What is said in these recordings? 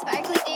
sparkly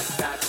that, that.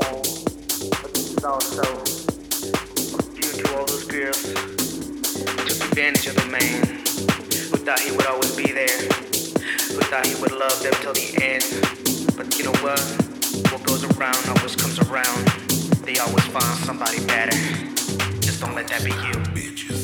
but this is also due to all those girls took advantage of man who thought he would always be there, who thought he would love them till the end. But you know what? What goes around always comes around. They always find somebody better. Just don't let that be you. Bitches.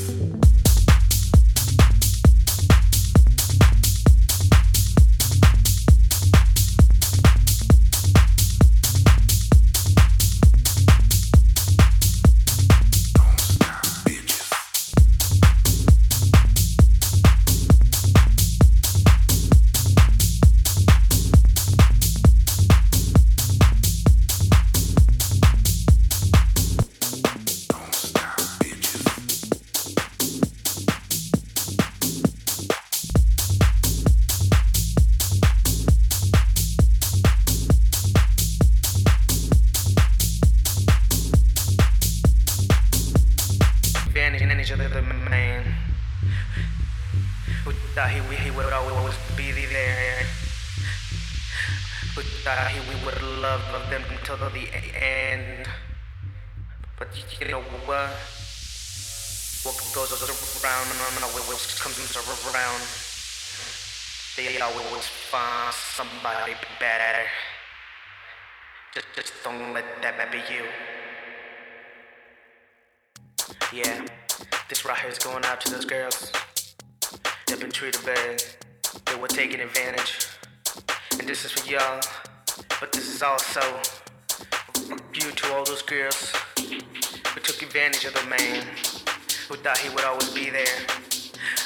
hearts going out to those girls. They've been treated bad, they were taken advantage. And this is for y'all, but this is also due to all those girls who took advantage of the man, who thought he would always be there,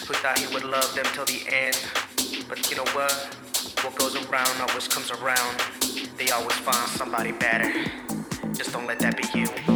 who thought he would love them till the end. But you know what? What goes around always comes around. They always find somebody better. Just don't let that be you.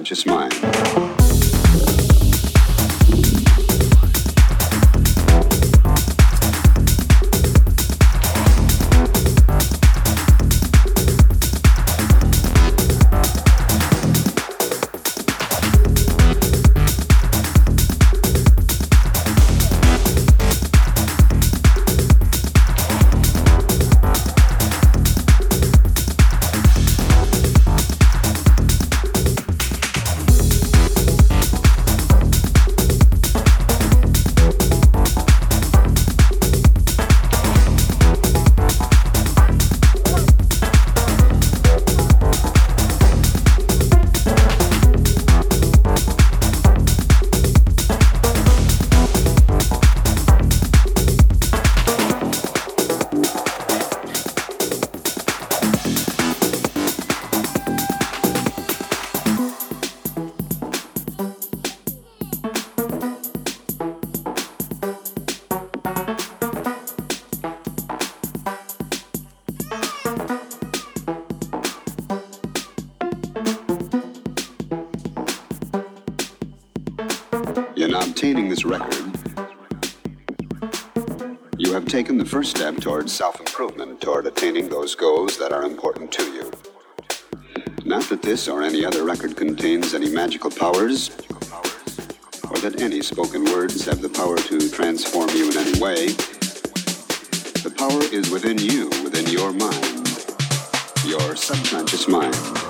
Subconscious mind. Record, you have taken the first step towards self improvement, toward attaining those goals that are important to you. Not that this or any other record contains any magical powers, or that any spoken words have the power to transform you in any way. The power is within you, within your mind, your subconscious. Mind.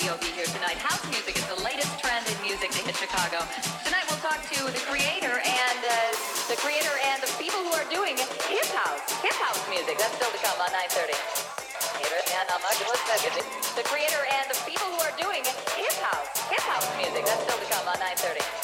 Here tonight. House music is the latest trend in music to hit Chicago. Tonight we'll talk to the creator and uh, the creator and the people who are doing hip house, hip house music. That's still to come on 9:30. Yeah, not much. Let's look at it. The creator and the people who are doing hip house, hip house music. That's still to come on 9:30. 9:30.